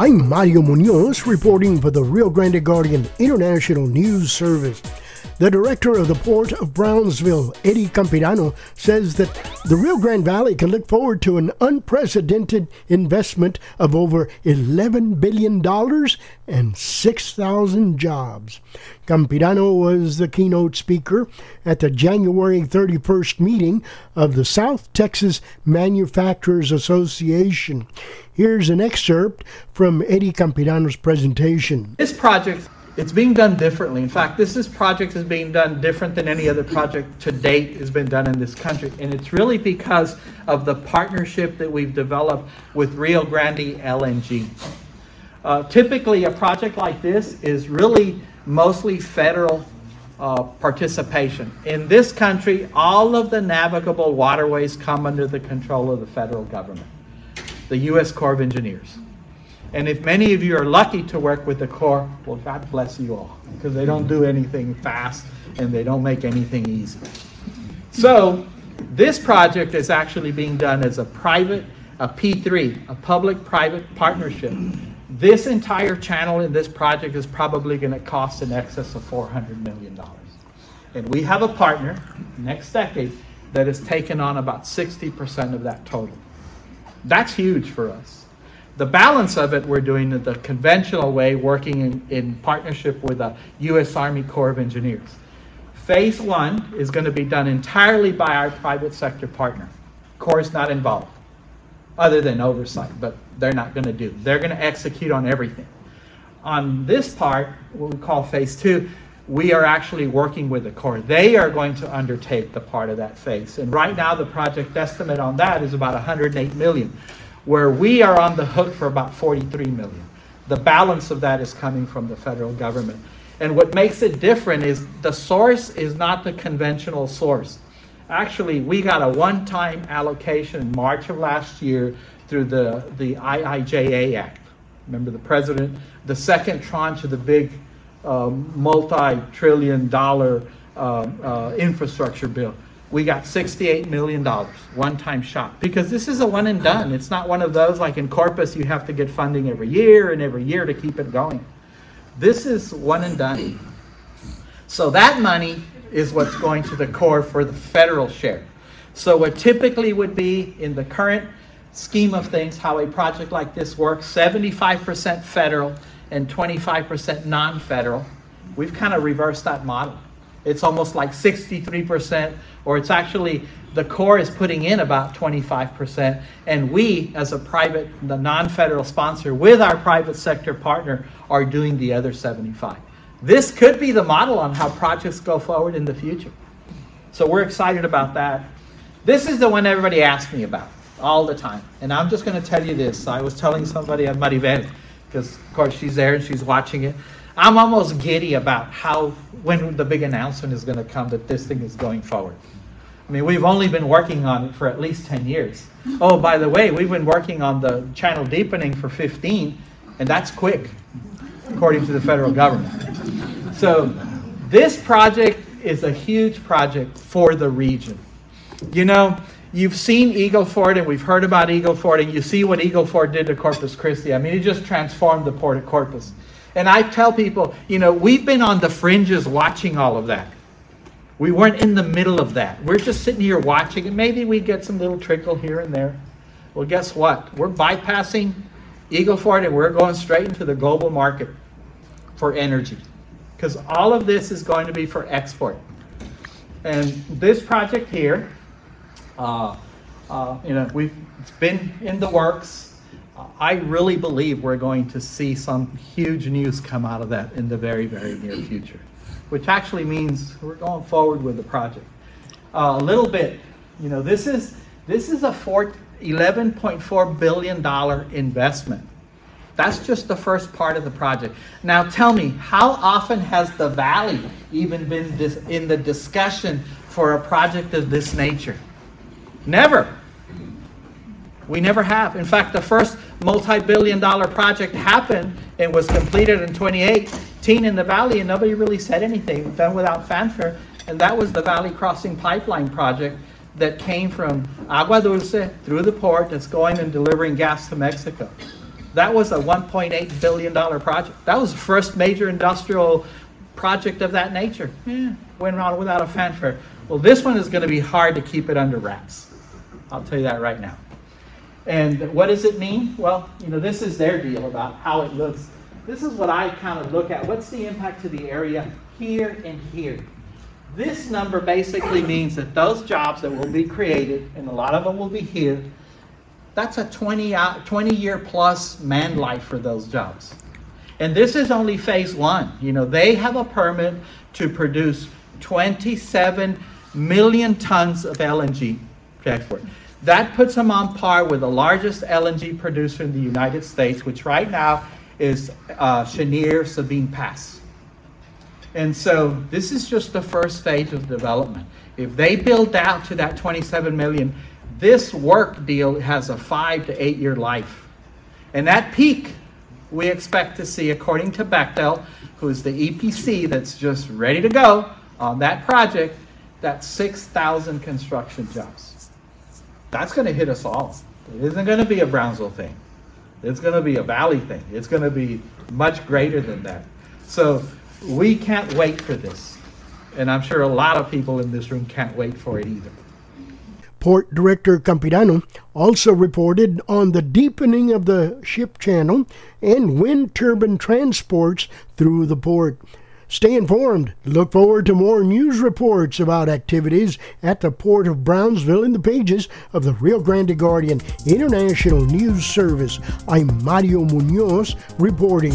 I'm Mario Munoz reporting for the Rio Grande Guardian International News Service. The director of the Port of Brownsville, Eddie Campirano, says that the Rio Grande Valley can look forward to an unprecedented investment of over $11 billion and 6,000 jobs. Campirano was the keynote speaker at the January 31st meeting of the South Texas Manufacturers Association. Here's an excerpt from Eddie Campirano's presentation. This project it's being done differently. In fact, this is project is being done different than any other project to date has been done in this country, and it's really because of the partnership that we've developed with Rio Grande LNG. Uh, typically, a project like this is really mostly federal uh, participation. In this country, all of the navigable waterways come under the control of the federal government, the U.S. Corps of Engineers. And if many of you are lucky to work with the Corps, well, God bless you all, because they don't do anything fast and they don't make anything easy. So, this project is actually being done as a private, a P3, a public private partnership. This entire channel in this project is probably going to cost in excess of $400 million. And we have a partner, NextDecade, that has taken on about 60% of that total. That's huge for us. The balance of it, we're doing the conventional way, working in, in partnership with the U.S. Army Corps of Engineers. Phase one is going to be done entirely by our private sector partner. Corps is not involved, other than oversight, but they're not going to do. They're going to execute on everything. On this part, what we call phase two, we are actually working with the Corps. They are going to undertake the part of that phase. And right now, the project estimate on that is about 108 million where we are on the hook for about 43 million. The balance of that is coming from the federal government. And what makes it different is the source is not the conventional source. Actually, we got a one time allocation in March of last year through the, the IIJA Act. Remember the president, the second tranche of the big um, multi trillion dollar uh, uh, infrastructure bill we got $68 million one time shot because this is a one and done. It's not one of those like in Corpus, you have to get funding every year and every year to keep it going. This is one and done. So that money is what's going to the Corps for the federal share. So, what typically would be in the current scheme of things, how a project like this works 75% federal and 25% non federal. We've kind of reversed that model. It's almost like 63%, or it's actually the Corps is putting in about 25%, and we, as a private, the non-federal sponsor, with our private sector partner, are doing the other 75. This could be the model on how projects go forward in the future. So we're excited about that. This is the one everybody asks me about all the time, and I'm just going to tell you this. I was telling somebody at Maribel, because of course she's there and she's watching it. I'm almost giddy about how when the big announcement is going to come that this thing is going forward. I mean, we've only been working on it for at least 10 years. Oh, by the way, we've been working on the channel deepening for 15, and that's quick, according to the federal government. So, this project is a huge project for the region. You know, you've seen Eagle Ford, and we've heard about Eagle Ford, and you see what Eagle Ford did to Corpus Christi. I mean, it just transformed the port of Corpus. And I tell people, you know, we've been on the fringes watching all of that. We weren't in the middle of that. We're just sitting here watching, and maybe we get some little trickle here and there. Well, guess what? We're bypassing Eagle Ford and we're going straight into the global market for energy. Because all of this is going to be for export. And this project here, uh, uh, you know, we've it's been in the works I really believe we're going to see some huge news come out of that in the very, very near future, which actually means we're going forward with the project. Uh, a little bit, you know, this is this is a $11.4 billion investment. That's just the first part of the project. Now tell me, how often has the Valley even been in the discussion for a project of this nature? Never. We never have. In fact, the first multi billion dollar project happened and was completed in 2018 in the valley, and nobody really said anything, done without fanfare. And that was the Valley Crossing Pipeline project that came from Agua Dulce through the port that's going and delivering gas to Mexico. That was a $1.8 billion project. That was the first major industrial project of that nature. Yeah, went on without a fanfare. Well, this one is going to be hard to keep it under wraps. I'll tell you that right now. And what does it mean? Well, you know, this is their deal about how it looks. This is what I kind of look at. What's the impact to the area here and here? This number basically means that those jobs that will be created, and a lot of them will be here, that's a 20, uh, 20 year plus man life for those jobs. And this is only phase one. You know, they have a permit to produce 27 million tons of LNG to export. That puts them on par with the largest LNG producer in the United States, which right now is uh, Cheniere Sabine Pass. And so this is just the first stage of development. If they build out to that 27 million, this work deal has a five to eight year life. And that peak, we expect to see, according to Bechtel, who is the EPC that's just ready to go on that project, that 6,000 construction jobs. That's going to hit us all. It isn't going to be a Brownsville thing. It's going to be a Valley thing. It's going to be much greater than that. So we can't wait for this. And I'm sure a lot of people in this room can't wait for it either. Port Director Campirano also reported on the deepening of the ship channel and wind turbine transports through the port. Stay informed. Look forward to more news reports about activities at the Port of Brownsville in the pages of the Rio Grande Guardian International News Service. I'm Mario Munoz reporting.